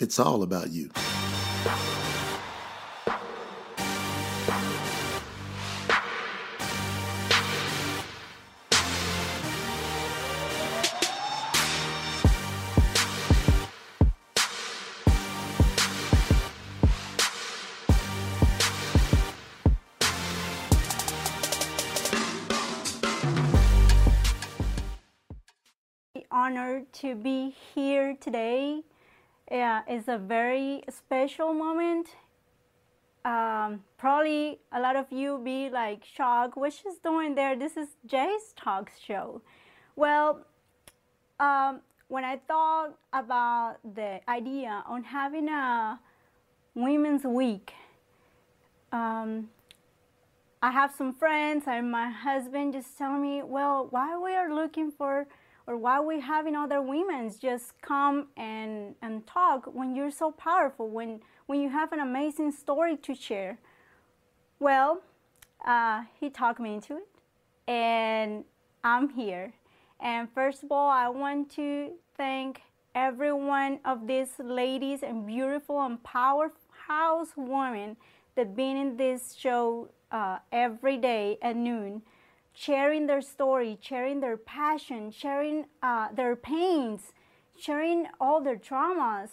It's all about you. honored to be here today. Yeah, it's a very special moment. Um, probably a lot of you be like shocked. What she's doing there? This is Jay's talk show. Well, um, when I thought about the idea on having a Women's Week, um, I have some friends and my husband just telling me, well, why we are looking for or why we having other women just come and, and talk when you're so powerful, when, when you have an amazing story to share? Well, uh, he talked me into it, and I'm here. And first of all, I want to thank every one of these ladies and beautiful and powerhouse women that been in this show uh, every day at noon sharing their story, sharing their passion, sharing uh, their pains, sharing all their traumas,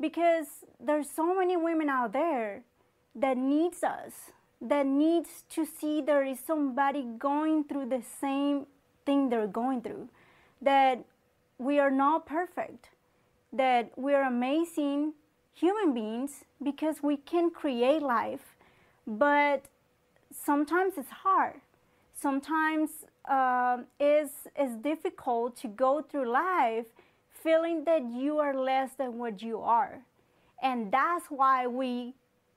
because there's so many women out there that needs us, that needs to see there is somebody going through the same thing they're going through, that we are not perfect, that we are amazing human beings because we can create life, but sometimes it's hard sometimes uh, is is difficult to go through life feeling that you are less than what you are. And that's why we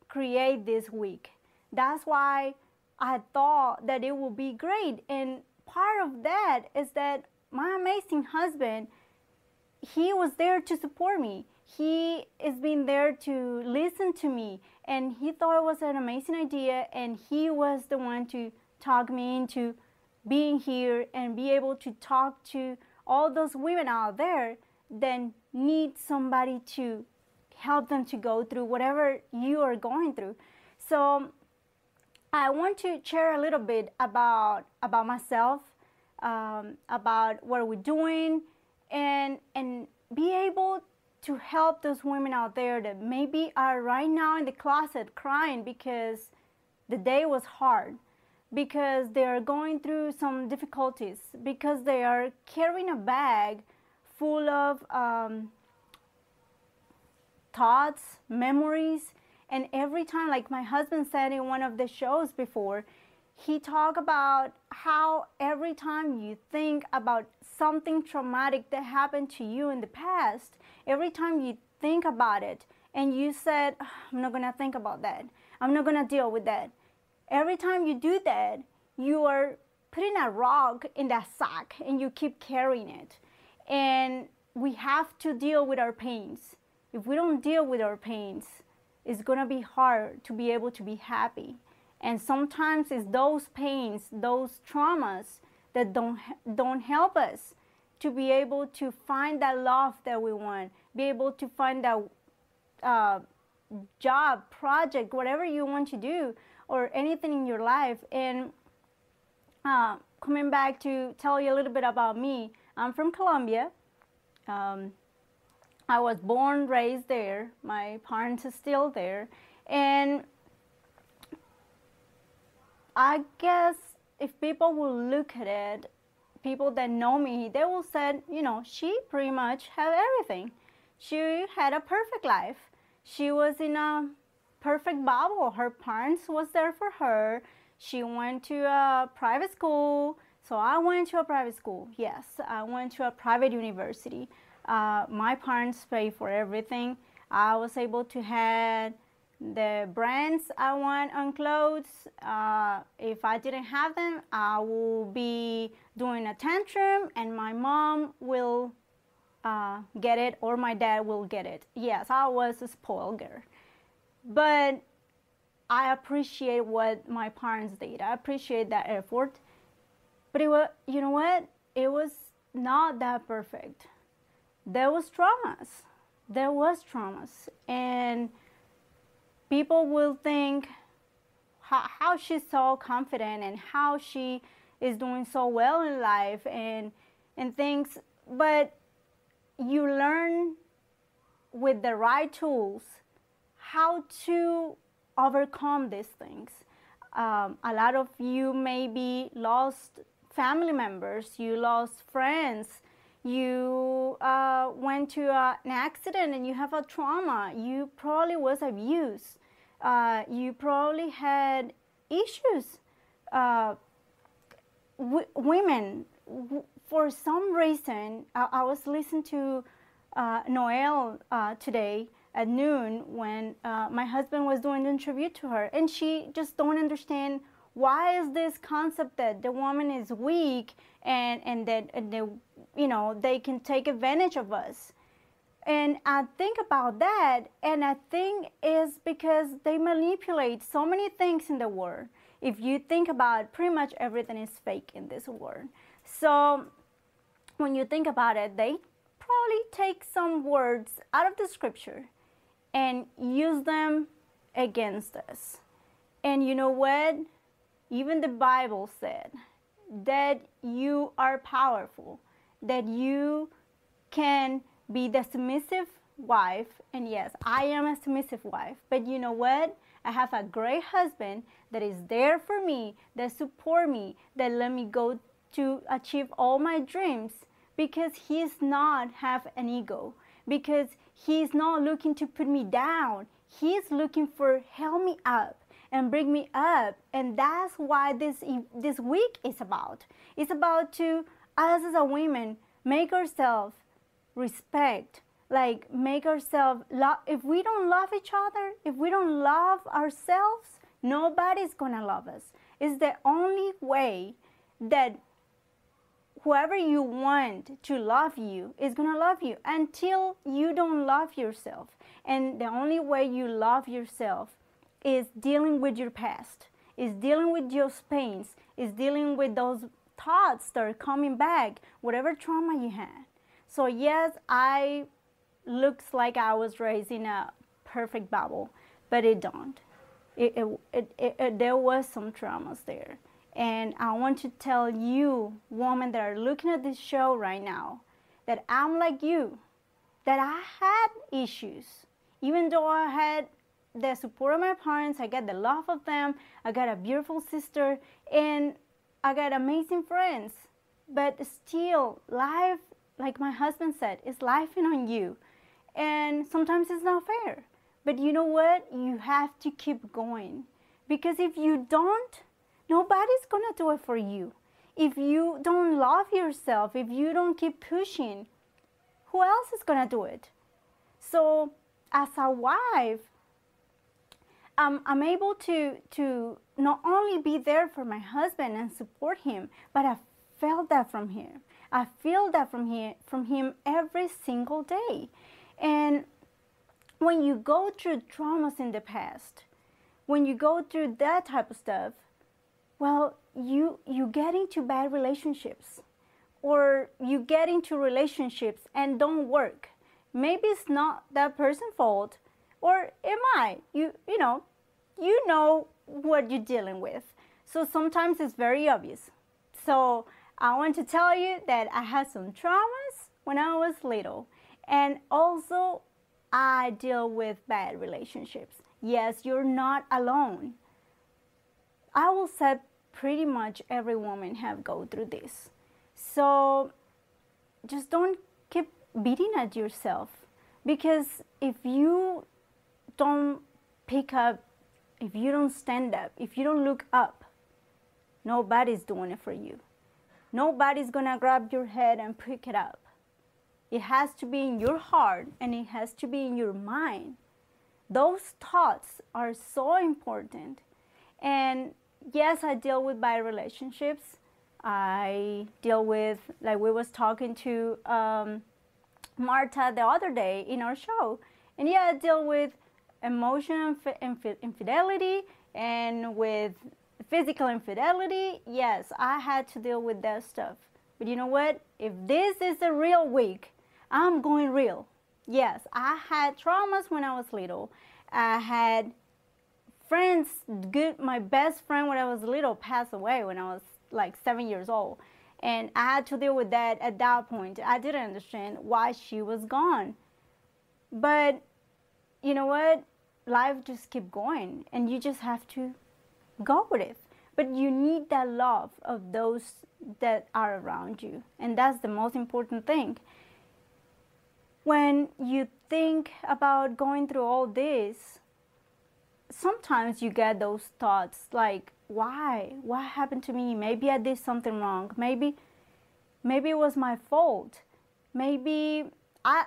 create this week. That's why i thought that it would be great. And part of that is that my amazing husband he was there to support me. He has been there to listen to me. And he thought it was an amazing idea. And he was the one to talk me into being here and be able to talk to all those women out there then need somebody to help them to go through whatever you are going through. So i want to share a little bit about about myself um, about what we're doing and and be able to help those women out there that maybe are right now in the closet crying because the day was hard because they are going through some difficulties, because they are carrying a bag full of um, thoughts, memories, and every time, like my husband said in one of the shows before, he talked about how every time you think about something traumatic that happened to you in the past, every time you think about it and you said, I'm not gonna think about that, I'm not gonna deal with that Every time you do that, you are putting a rock in that sack and you keep carrying it. And we have to deal with our pains. If we don't deal with our pains, it's gonna be hard to be able to be happy. And sometimes it's those pains, those traumas that don't don't help us to be able to find that love that we want, be able to find that uh, job, project, whatever you want to do, or anything in your life. And uh, coming back to tell you a little bit about me, I'm from Colombia. Um, I was born, raised there. My parents are still there. And I guess if people will look at it, people that know me, they will say, you know, she pretty much had everything. She had a perfect life. She was in a perfect bubble. Her parents was there for her. She went to a private school. So I went to a private school. Yes, I went to a private university. Uh, my parents paid for everything. I was able to have the brands I want on clothes. Uh, if I didn't have them, I will be doing a tantrum and my mom will uh, get it or my dad will get it. Yes, I was a spoiled girl but I appreciate what my parents did. I appreciate that effort. But it was, you know what? It was not that perfect. There was traumas. there was traumas and people will think how, how she's so confident and how she is doing so well in life and and things but you learn with the right tools how to overcome these things. Um, a lot of you maybe lost family members you lost friends you uh, went to an accident and you have a trauma you probably was abused uh, you probably had issues uh, women. For some reason I, I was listening to uh, noel uh, today at noon when uh, my husband was doing the interview to her. And she just don't understand why is this concept that the woman is weak and and that and they, you know they can take advantage of us. And i think about that and i think is because they manipulate so many things in the world if you think about it, pretty much everything is fake in this world so when you think about it they probably take some words out of the scripture and use them against us and you know what even the Bible said that you are powerful, that you can be the submissive wife. And yes, I am a submissive wife. But you know what? I have a great husband that is there for me, that support me, that let me go to achieve all my dreams because he's not have an ego because he's not looking to put me down he's looking for help me up and bring me up. And that's why this this week is about. It's about to us as a women make ourselves respect, like make ourselves love. If we don't love each other, if we don't love ourselves, nobody's gonna love us. It's the only way that whoever you want to love you is going to love you until you don't love yourself. And the only way you love yourself is dealing with your past, is dealing with your pains, is dealing with those thoughts that are coming back, whatever trauma you had. So yes, I looks like I was raised in a perfect bubble, but it don't. It, it, it, it, there was some traumas there. And I want to tell you, women that are looking at this show right now, that I'm like you, that I had issues. Even though I had the support of my parents, I got the love of them, I got a beautiful sister, and I got amazing friends. But still, life, like my husband said, is life on you. And sometimes it's not fair. But you know what? You have to keep going. Because if you don't, nobody's to do it for you. If you don't love yourself, if you don't keep pushing, who else is to do it? So, as a wife, I'm able to, to not only be there for my husband and support him, but I felt that from him. I feel that from him, from him every single day. And when you go through traumas in the past, when you go through that type of stuff, well, you you get into bad relationships, or you get into relationships and don't work. Maybe it's not that person's fault, or it might. You you know, you know what you're dealing with. So sometimes it's very obvious. So I want to tell you that I had some traumas when I was little. And also, I deal with bad relationships. Yes, you're not alone. I will say pretty much every woman have go through this. So just don't keep beating at yourself because if you don't pick up if you don't stand up, if you don't look up, nobody's doing it for you. Nobody's to grab your head and pick it up. It has to be in your heart and it has to be in your mind. Those thoughts are so important. And yes, I deal with bad relationships. I deal with, like we was talking to um, Marta the other day in our show. And yeah, I deal with emotional infidelity and with physical infidelity, yes, I had to deal with that stuff. But you know what? If this is a real week, I'm going real. Yes, I had traumas when I was little. I had friends, good, my best friend when I was little passed away when I was like seven years old. And I had to deal with that at that point. I didn't understand why she was gone. But you know what? Life just keep going and you just have to go with it. But you need that love of those that are around you. And that's the most important thing. When you think about going through all this, sometimes you get those thoughts like, why? What happened to me? Maybe I did something wrong. Maybe maybe it was my fault. Maybe I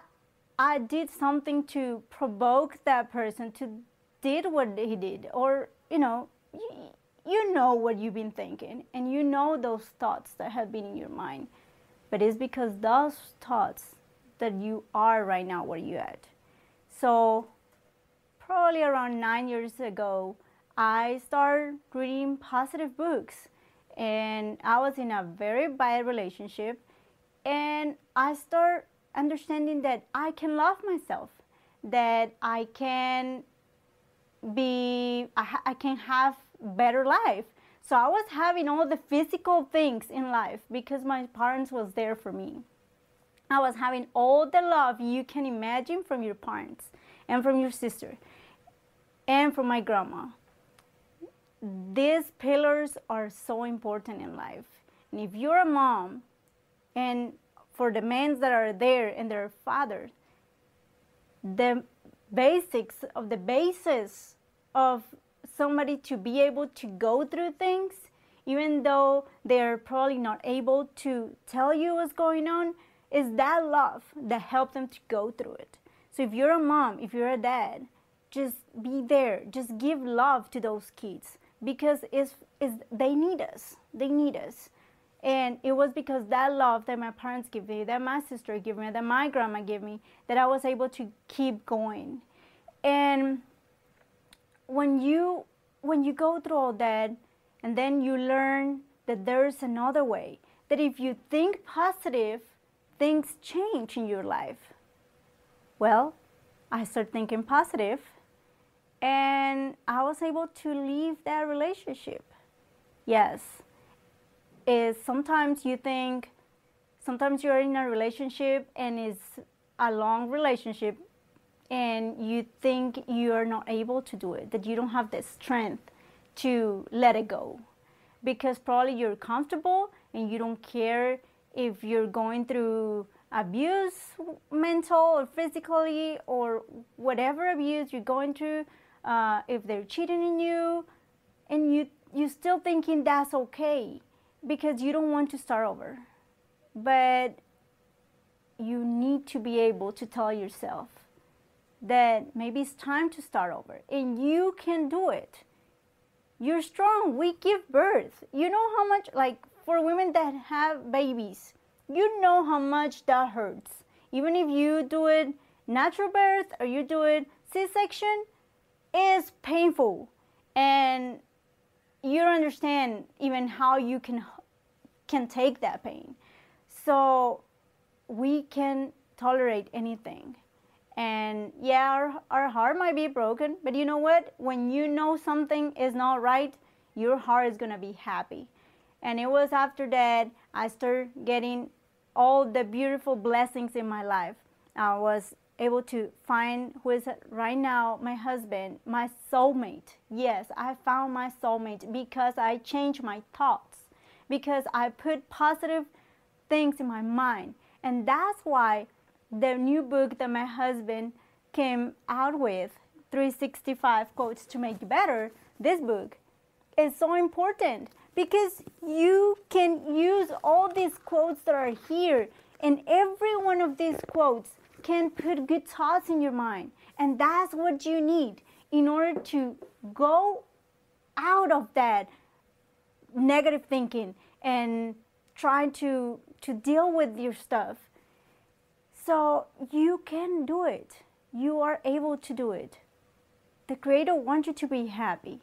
I did something to provoke that person to did what he did or you know you, you know what you've been thinking and you know those thoughts that have been in your mind but it's because those thoughts that you are right now where you at so probably around nine years ago i started reading positive books and i was in a very bad relationship and i started understanding that I can love myself, that I can be, I, I can have better life. So I was having all the physical things in life because my parents was there for me. I was having all the love you can imagine from your parents and from your sister and from my grandma. These pillars are so important in life. And if you're a mom and for the men that are there and their fathers, the basics of the basis of somebody to be able to go through things, even though they're probably not able to tell you what's going on, is that love that helped them to go through it. So if you're a mom, if you're a dad, just be there. Just give love to those kids because it's, it's, they need us. They need us. And it was because that love that my parents gave me, that my sister gave me, that my grandma gave me, that I was able to keep going. And when you when you go through all that and then you learn that there's another way, that if you think positive, things change in your life. Well, I started thinking positive and I was able to leave that relationship. Yes, is sometimes you think, sometimes you're in a relationship and it's a long relationship and you think you're not able to do it, that you don't have the strength to let it go. Because probably you're comfortable and you don't care if you're going through abuse, mental or physically, or whatever abuse you're going through, uh, if they're cheating on you, and you, you're still thinking that's okay because you don't want to start over. But you need to be able to tell yourself that maybe it's time to start over and you can do it. You're strong. We give birth. You know how much, like for women that have babies, you know how much that hurts. Even if you do it natural birth or you do it C section, it's painful. And you don't understand even how you can can take that pain. So we can tolerate anything. And yeah, our, our heart might be broken, but you know what? When you know something is not right, your heart is gonna be happy. And it was after that I started getting all the beautiful blessings in my life. I was able to find who is right now my husband, my soulmate. Yes, I found my soulmate because I changed my thoughts because I put positive things in my mind. And that's why the new book that my husband came out with, 365 Quotes to Make You Better, this book is so important because you can use all these quotes that are here, and every one of these quotes can put good thoughts in your mind. And that's what you need in order to go out of that negative thinking and try to to deal with your stuff. So you can do it. You are able to do it. The creator wants you to be happy.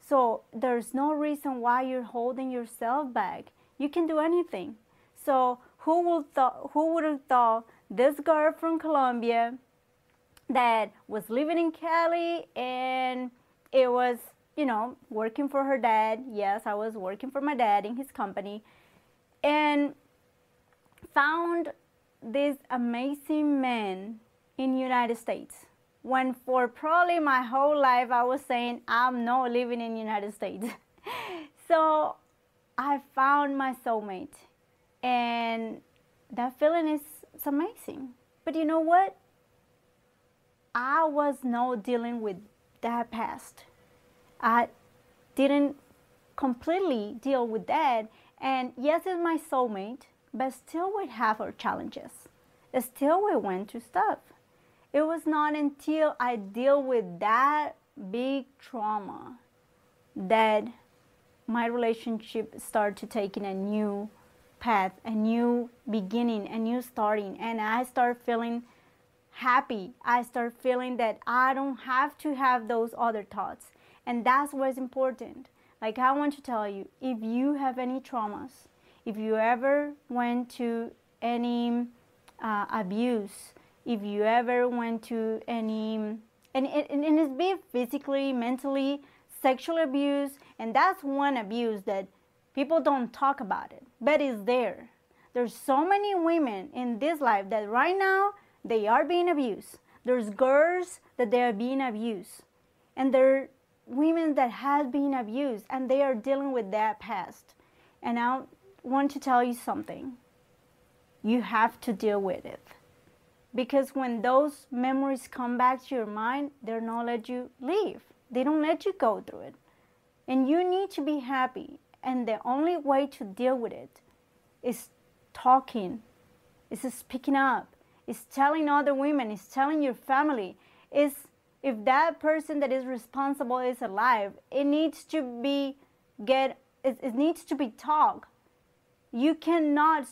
So there's no reason why you're holding yourself back. You can do anything. So who would th- who would have thought this girl from Colombia that was living in Cali and it was, you know, working for her dad. Yes, I was working for my dad in his company and found this amazing man in United States when for probably my whole life I was saying I'm not living in United States. so I found my soulmate and that feeling is it's amazing. But you know what? I was not dealing with that past. I didn't completely deal with that. And yes, it's my soulmate, but still we have our challenges. Still we went to stuff. It was not until I deal with that big trauma that my relationship started to taking a new path, a new beginning, a new starting, and I start feeling happy. I start feeling that I don't have to have those other thoughts. And that's what's important. Like I want to tell you, if you have any traumas, if you ever went to any uh, abuse, if you ever went to any, and, and, and it's be physically, mentally, sexual abuse, and that's one abuse that people don't talk about it, but it's there. There's so many women in this life that right now they are being abused. There's girls that they are being abused. And there are women that have been abused and they are dealing with that past. And I want to tell you something. You have to deal with it. Because when those memories come back to your mind, they're not let you leave. They don't let you go through it. And you need to be happy. And the only way to deal with it is talking, is speaking up, is telling other women, is telling your family, is if that person that is responsible is alive, it needs to be get it, it needs to be talked. You cannot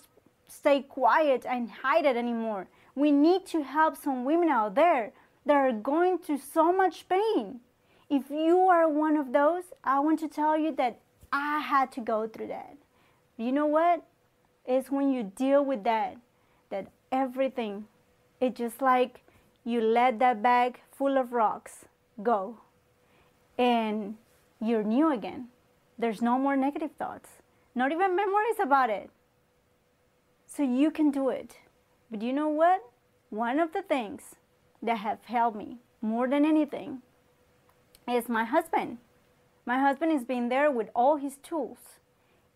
stay quiet and hide it anymore. We need to help some women out there that are going through so much pain. If you are one of those, I want to tell you that I had to go through that. You know what? It's when you deal with that that everything. It's just like you let that bag full of rocks go and you're new again. There's no more negative thoughts, not even memories about it. So you can do it. But you know what? One of the things that have helped me more than anything is my husband. My husband has been there with all his tools.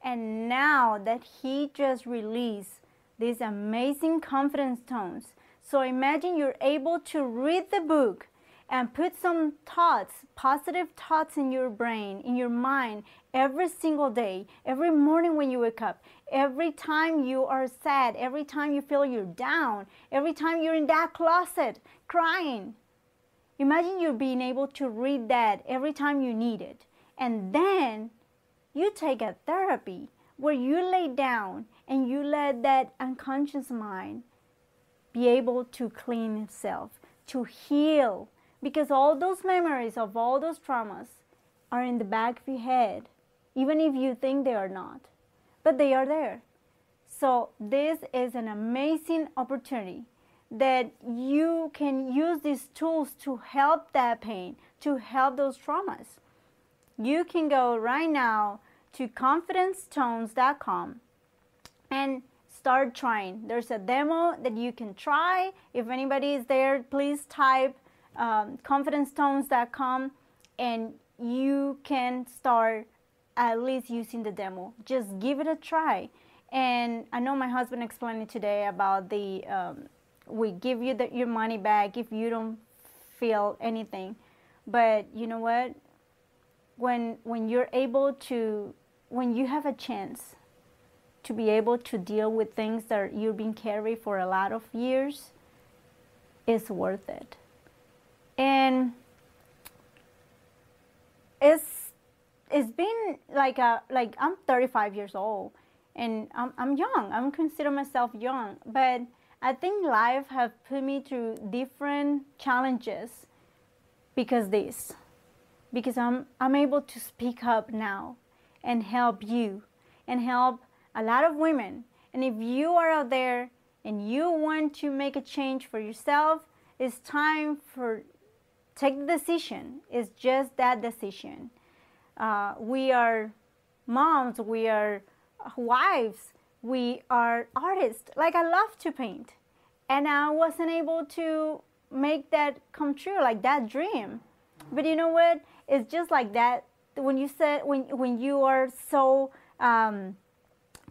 And now that he just released these amazing confidence tones. So imagine you're able to read the book and put some thoughts, positive thoughts in your brain, in your mind, every single day, every morning when you wake up, every time you are sad, every time you feel you're down, every time you're in that closet crying. Imagine you're being able to read that every time you need it. And then you take a therapy where you lay down and you let that unconscious mind be able to clean itself, to heal, because all those memories of all those traumas are in the back of your head, even if you think they are not, but they are there. So this is an amazing opportunity that you can use these tools to help that pain, to help those traumas. You can go right now to confidencetones.com and start trying. There's a demo that you can try. If anybody is there, please type um, confidencetones.com and you can start at least using the demo. Just give it a try. And I know my husband explained it today about the, um, we give you the, your money back if you don't feel anything. But you know what? When, when you're able to, when you have a chance to be able to deal with things that you've been carrying for a lot of years, it's worth it. And it's it's been like a like I'm 35 years old and I'm I'm young. I'm consider myself young, but I think life have put me through different challenges because this because I'm I'm able to speak up now and help you and help a lot of women. And if you are out there and you want to make a change for yourself, it's time for take the decision. It's just that decision. Uh, we are moms, we are wives, we are artists. Like I love to paint, and I wasn't able to make that come true, like that dream. But you know what? It's just like that. When you said when when you are so um,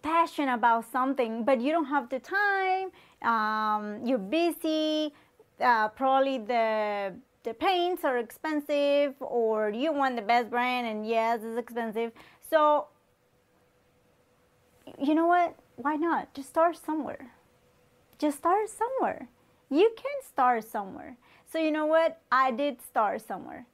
passionate about something, but you don't have the time, um, you're busy. Uh, probably the the paints are expensive, or you want the best brand, and yes, it's expensive. So you know what? Why not? Just start somewhere. Just start somewhere. You can start somewhere. So you know what? I did start somewhere.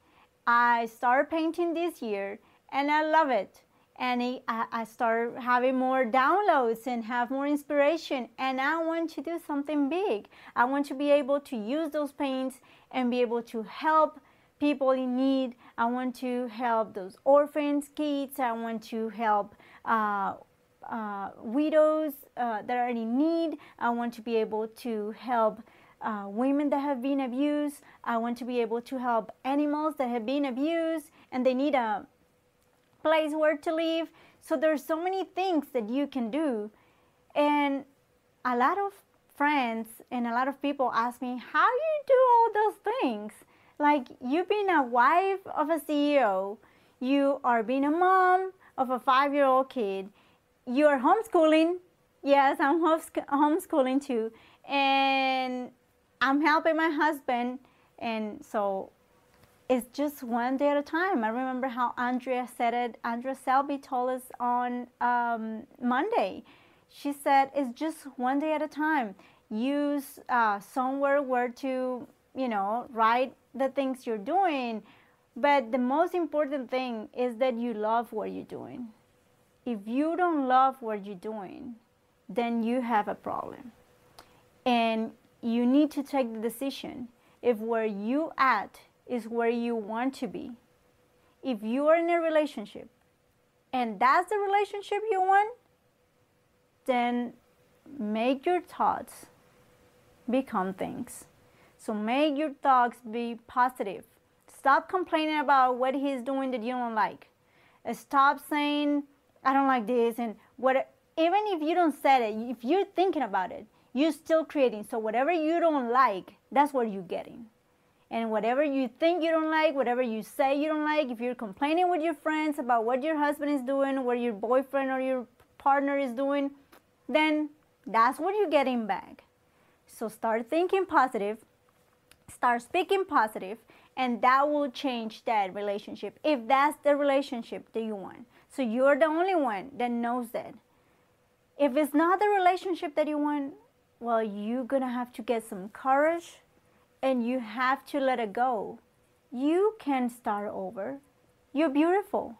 I started painting this year and I love it. And I, I started having more downloads and have more inspiration. And I want to do something big. I want to be able to use those paints and be able to help people in need. I want to help those orphans, kids. I want to help uh, uh, widows uh, that are in need. I want to be able to help uh, women that have been abused. I want to be able to help animals that have been abused and they need a place where to live. So there's so many things that you can do. And a lot of friends and a lot of people ask me, how you do all those things? Like you being a wife of a CEO, you are being a mom of a five-year-old kid, you're homeschooling. Yes, I'm homeschooling too. And I'm helping my husband. And so it's just one day at a time. I remember how Andrea said it. Andrea Selby told us on um, Monday. She said it's just one day at a time. Use uh, somewhere where to, you know, write the things you're doing. But the most important thing is that you love what you're doing if you don't love what you're doing, then you have a problem. And you need to take the decision if where you at is where you want to be. If you are in a relationship and that's the relationship you want, then make your thoughts become things. So make your thoughts be positive. Stop complaining about what he's doing that you don't like. Stop saying, I don't like this and what even if you don't say it, if you're thinking about it, you're still creating. So whatever you don't like, that's what you're getting. And whatever you think you don't like, whatever you say you don't like, if you're complaining with your friends about what your husband is doing, what your boyfriend or your partner is doing, then that's what you're getting back. So start thinking positive, start speaking positive, and that will change that relationship if that's the relationship that you want. So you're the only one that knows that. If it's not the relationship that you want, well, you're going to have to get some courage and you have to let it go. You can start over. You're beautiful.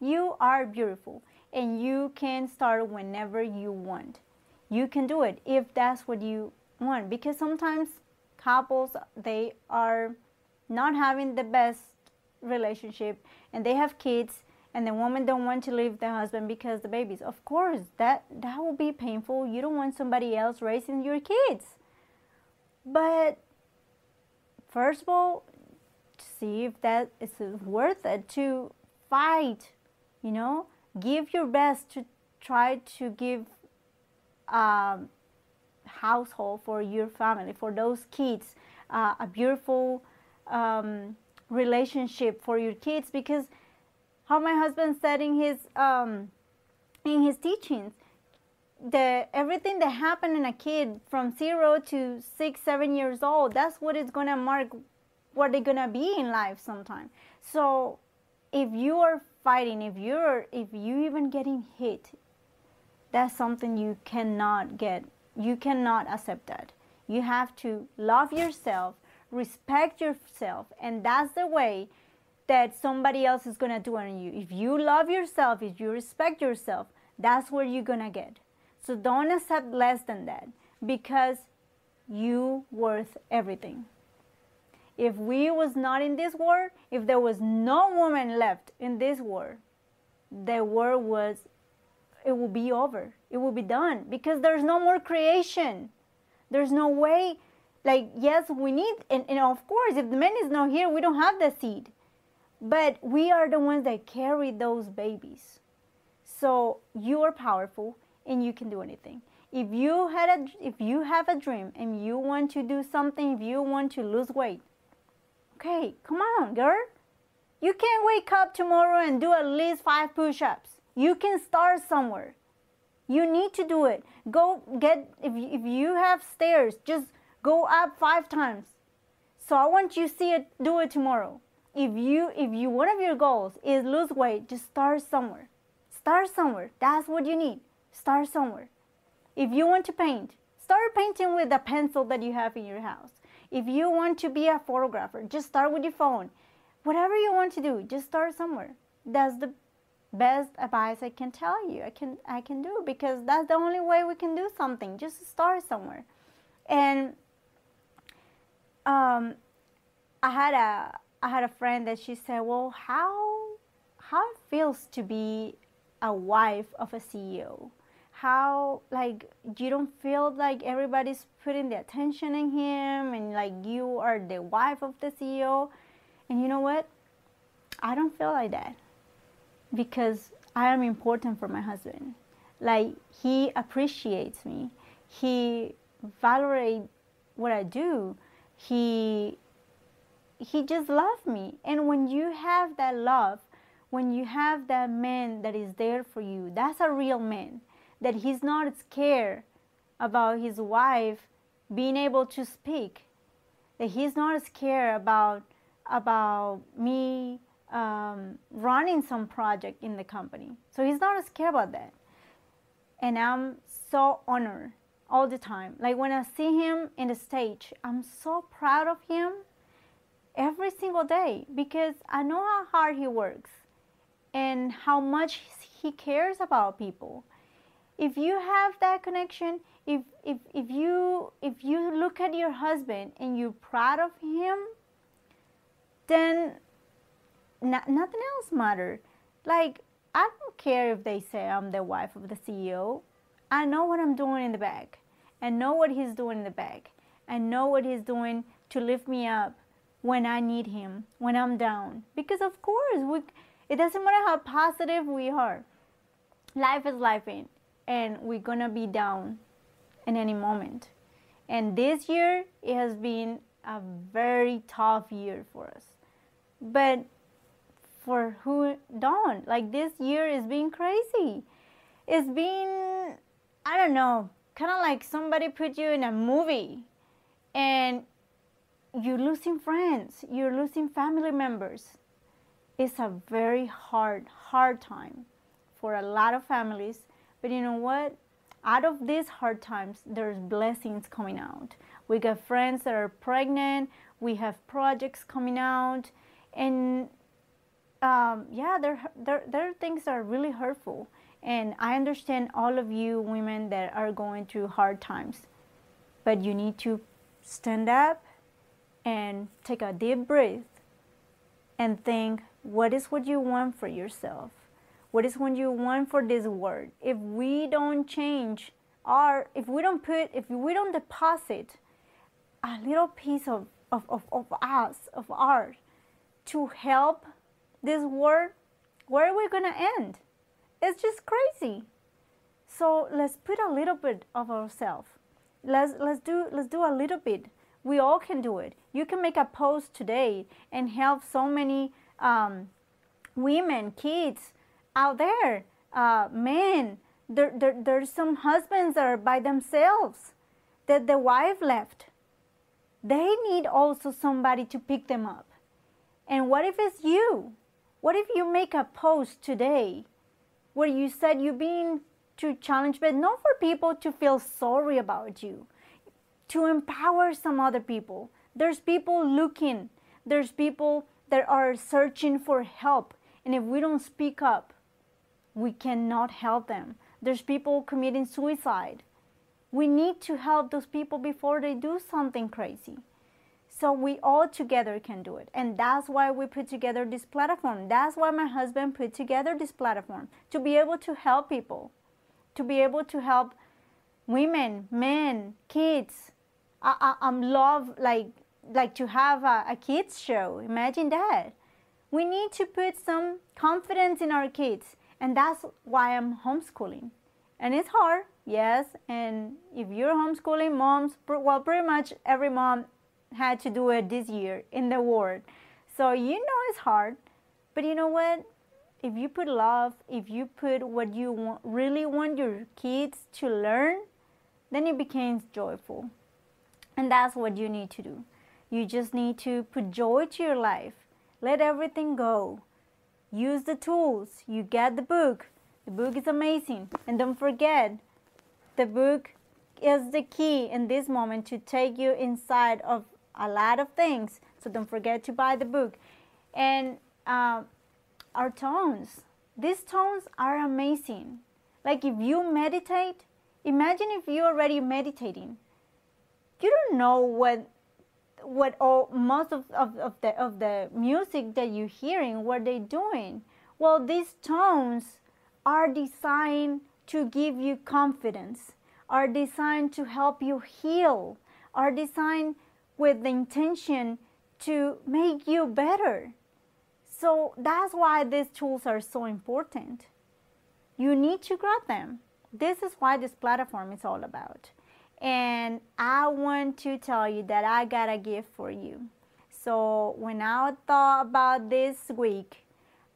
You are beautiful and you can start whenever you want. You can do it if that's what you want because sometimes couples they are not having the best relationship and they have kids and the woman don't want to leave the husband because the babies. Of course that that will be painful. You don't want somebody else raising your kids. But first of all see if that is worth it to fight you know? Give your best to try to give um, household for your family for those kids uh, a beautiful um, relationship for your kids because how my husband said in his um, in his teachings. The everything that happened in a kid from zero to six seven years old that's what is gonna mark what they're gonna be in life sometime. So if you are fighting if you're if you even getting hit that's something you cannot get you cannot accept that. You have to love yourself respect yourself and that's the way that somebody else is going to do on you. If you love yourself, if you respect yourself, that's where you're going to get. So don't accept less than that because you worth everything. If we was not in this world, if there was no woman left in this world, the world was it will be over. It will be done because there's no more creation. There's no way. Like, yes, we need, and, and of course, if the man is not here, we don't have the seed. But we are the ones that carry those babies. So you are powerful and you can do anything. If you had a, if you have a dream and you want to do something, if you want to lose weight, okay, come on, girl. You can't wake up tomorrow and do at least five push-ups. You can start somewhere. You need to do it. Go get, if if you have stairs, just go up five times. So I want you to see it, do it tomorrow. If you, if you, one of your goals is lose weight, just start somewhere. Start somewhere. That's what you need. Start somewhere. If you want to paint, start painting with the pencil that you have in your house. If you want to be a photographer, just start with your phone. Whatever you want to do, just start somewhere. That's the best advice I can tell you. I can I can do because that's the only way we can do something. Just start somewhere. And um, I had a I had a friend that she said, "Well, how how it feels to be a wife of a CEO? How like you don't feel like everybody's putting the attention in him and like you are the wife of the CEO?" And you know what? I don't feel like that because I am important for my husband. Like he appreciates me. He valorates what I do. He he just loved me. And when you have that love, when you have that man that is there for you, that's a real man. That he's not scared about his wife being able to speak. That he's not scared about about me um, running some project in the company. So he's not scared about that. And I'm so honored all the time. Like when I see him in the stage, I'm so proud of him every single day because I know how hard he works and how much he cares about people. If you have that connection, if, if, if, you, if you look at your husband and you're proud of him, then not, nothing else matters. Like, I don't care if they say I'm the wife of the CEO. I know what I'm doing in the back. I know what he's doing in the back. I know what he's doing to lift me up when I need him, when I'm down. Because of course, we, it doesn't matter how positive we are. Life is life and we're gonna be down in any moment. And this year, it has been a very tough year for us. But for who don't. Like this year is being crazy. It's been, I don't know, kind of like somebody put you in a movie and you're losing friends, you're losing family members. It's a very hard, hard time for a lot of families. But you know what? Out of these hard times, there's blessings coming out. We got friends that are pregnant, we have projects coming out, and um, yeah, there, there, there are things that are really hurtful. And I understand all of you women that are going through hard times. But you need to stand up and take a deep breath and think, what is what you want for yourself? What is what you want for this world? If we don't change our, if we don't put, if we don't deposit a little piece of, of, of, of us, of art, to help this world, where are we going to end? It's just crazy. So let's put a little bit of ourselves. Let's, let's, do, let's do a little bit. We all can do it. You can make a post today and help so many um, women, kids out there, uh, men. There, there, there's some husbands that are by themselves that the wife left. They need also somebody to pick them up. And what if it's you? What if you make a post today where you said you've been to challenge, but not for people to feel sorry about you, to empower some other people. There's people looking, there's people that are searching for help. And if we don't speak up, we cannot help them. There's people committing suicide. We need to help those people before they do something crazy. So we all together can do it. And that's why we put together this platform. That's why my husband put together this platform to be able to help people. to be able to help women, men, kids. I, I'm love like like to have a, a kids show. Imagine that. We need to put some confidence in our kids, and that's why I'm homeschooling. And it's hard, yes. And if you're homeschooling, moms, well, pretty much every mom had to do it this year in the world. So you know it's hard, but you know what? If you put love, if you put what you want, really want your kids to learn, then it becomes joyful. And that's what you need to do. You just need to put joy to your life. Let everything go. Use the tools. You get the book. The book is amazing. And don't forget, the book is the key in this moment to take you inside of a lot of things. So don't forget to buy the book. And uh, our tones, these tones are amazing. Like if you meditate, imagine if you're already meditating. You don't know what what all most of, of, of the of the music that you're hearing, what they're doing. Well, these tones are designed to give you confidence, are designed to help you heal, are designed with the intention to make you better. So that's why these tools are so important. You need to grab them. This is why this platform is all about. And I want to tell you that I got a gift for you. So when I thought about this week,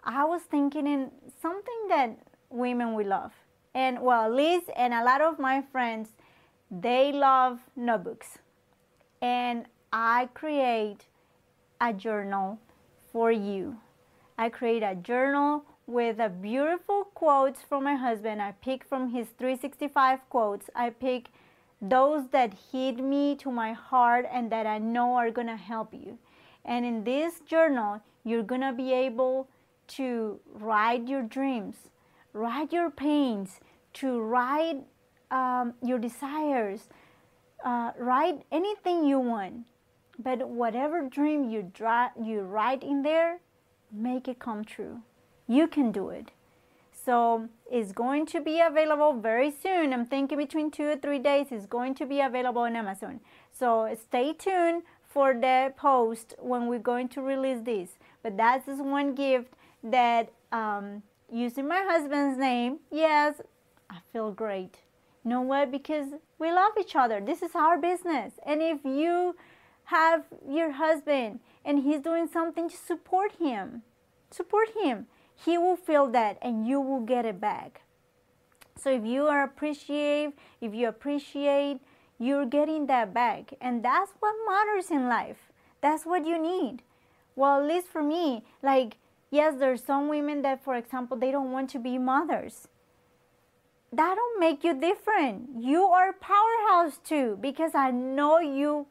I was thinking in something that women we love. And well, Liz and a lot of my friends, they love notebooks. And I create a journal for you. I create a journal with a beautiful quotes from my husband. I pick from his 365 quotes. I pick those that hit me to my heart and that I know are going to help you. And in this journal, you're going to be able to write your dreams, write your pains, to write um, your desires, uh, write anything you want. But whatever dream you, dra- you write in there, make it come true. You can do it. So it's going to be available very soon. I'm thinking between two or three days it's going to be available on Amazon. So stay tuned for the post when we're going to release this. But that's just one gift that um, using my husband's name, yes, I feel great. You know what? Because we love each other. This is our business. And if you have your husband and he's doing something to support him, support him he will feel that and you will get it back. So if you are appreciative, if you appreciate, you're getting that back. And that's what matters in life. That's what you need. Well, at least for me, like, yes, there's some women that, for example, they don't want to be mothers. That don't make you different. You are powerhouse too, because I know you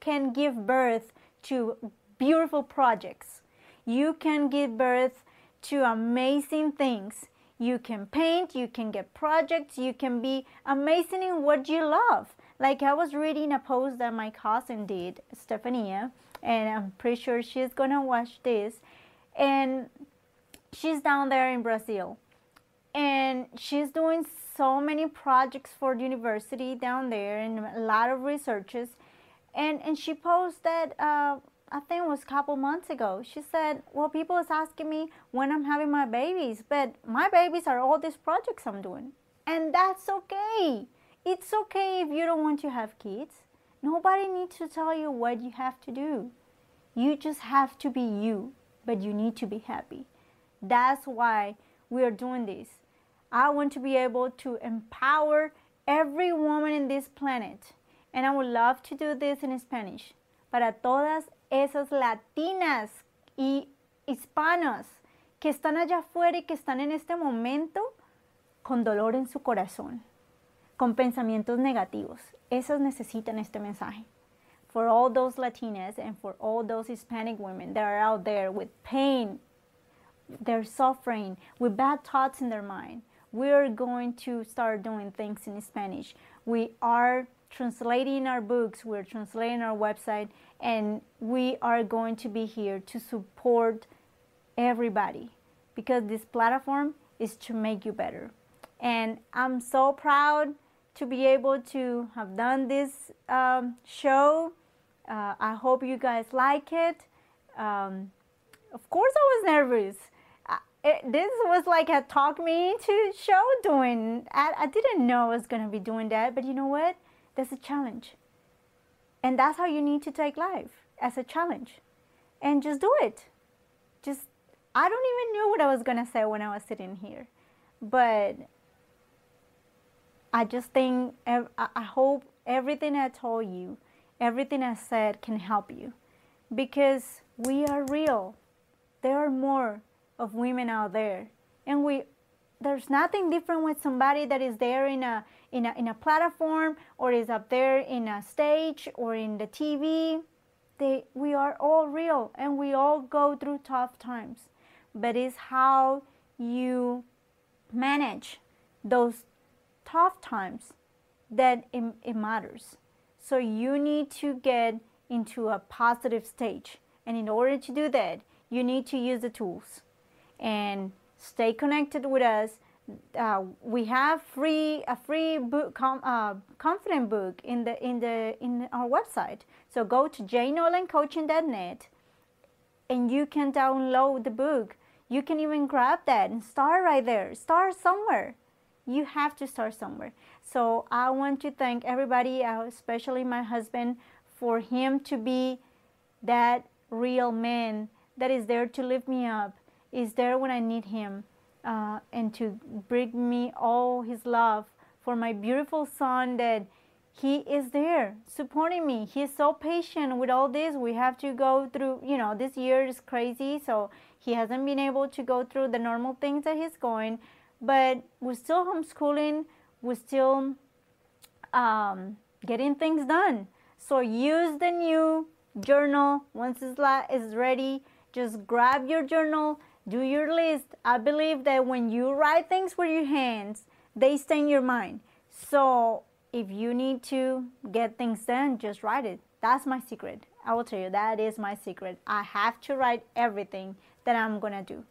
can give birth to beautiful projects. You can give birth to amazing things. You can paint, you can get projects, you can be amazing in what you love. Like I was reading a post that my cousin did, Stefania, and I'm pretty sure she's gonna watch this. And she's down there in Brazil. And she's doing so many projects for the university down there and a lot of researches. And, and she posted uh, I think it was a couple months ago. She said, well, people is asking me when I'm having my babies, but my babies are all these projects I'm doing. And that's okay. It's okay if you don't want to have kids. Nobody needs to tell you what you have to do. You just have to be you, but you need to be happy. That's why we are doing this. I want to be able to empower every woman in this planet. And I would love to do this in Spanish. Para todas esas latinas y hispanas que están allá afuera y que están en este momento con dolor en su corazón, con pensamientos negativos. Esas necesitan este mensaje. For all those Latinas and for all those Hispanic women that are out there with pain, they're suffering, with bad thoughts in their mind, we're going to start doing things in Spanish. We are translating our books, we're translating our website, and we are going to be here to support everybody because this platform is to make you better. And I'm so proud to be able to have done this um, show. Uh, I hope you guys like it. Um, of course, I was nervous. it, this was like a talk me into show doing. I, I didn't know I was going to be doing that, but you know what? That's a challenge. And that's how you need to take life as a challenge. And just do it. Just, I don't even know what I was going to say when I was sitting here. But I just think, I hope everything I told you, everything I said can help you because we are real. There are more of women out there. And we, there's nothing different with somebody that is there in a, in a, in a platform or is up there in a stage or in the TV. They, we are all real and we all go through tough times. But it's how you manage those tough times that it, it matters. So you need to get into a positive stage. And in order to do that, you need to use the tools and stay connected with us. Uh, we have free a free book com, uh, confident book in the in the in our website. So go to jnolancoaching.net and you can download the book. You can even grab that and start right there. Start somewhere you have to start somewhere. So I want to thank everybody, uh, especially my husband, for him to be that real man that is there to lift me up, is there when I need him, uh, and to bring me all his love for my beautiful son that he is there supporting me. He's so patient with all this. We have to go through, you know, this year is crazy, so he hasn't been able to go through the normal things that he's going but we're still homeschooling. We're still um, getting things done. So use the new journal once it's, is ready. Just grab your journal, do your list. I believe that when you write things with your hands, they stay in your mind. So if you need to get things done, just write it. That's my secret. I will tell you, that is my secret. I have to write everything that I'm to do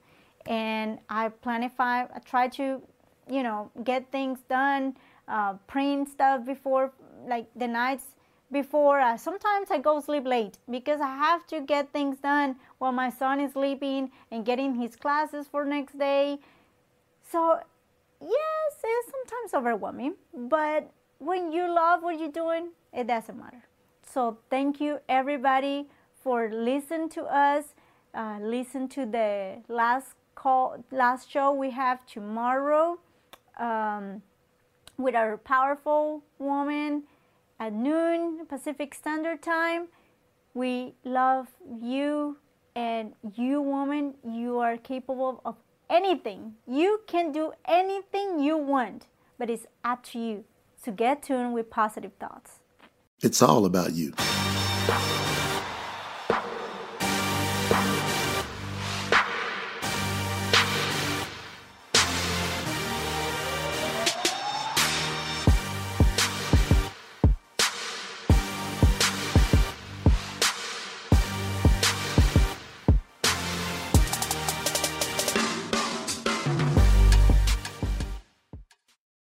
and I planify, I try to, you know, get things done, uh, print stuff before, like the nights before. Uh, sometimes I go sleep late because I have to get things done while my son is sleeping and getting his classes for next day. So, yes, it's sometimes overwhelming, but when you love what you're doing, it doesn't matter. So, thank you everybody for listening to us. Uh, listen to the last call last show we have tomorrow um, with our powerful woman at noon Pacific Standard Time. We love you and you woman, you are capable of anything. You can do anything you want, but it's up to you to get tuned with positive thoughts. It's all about you.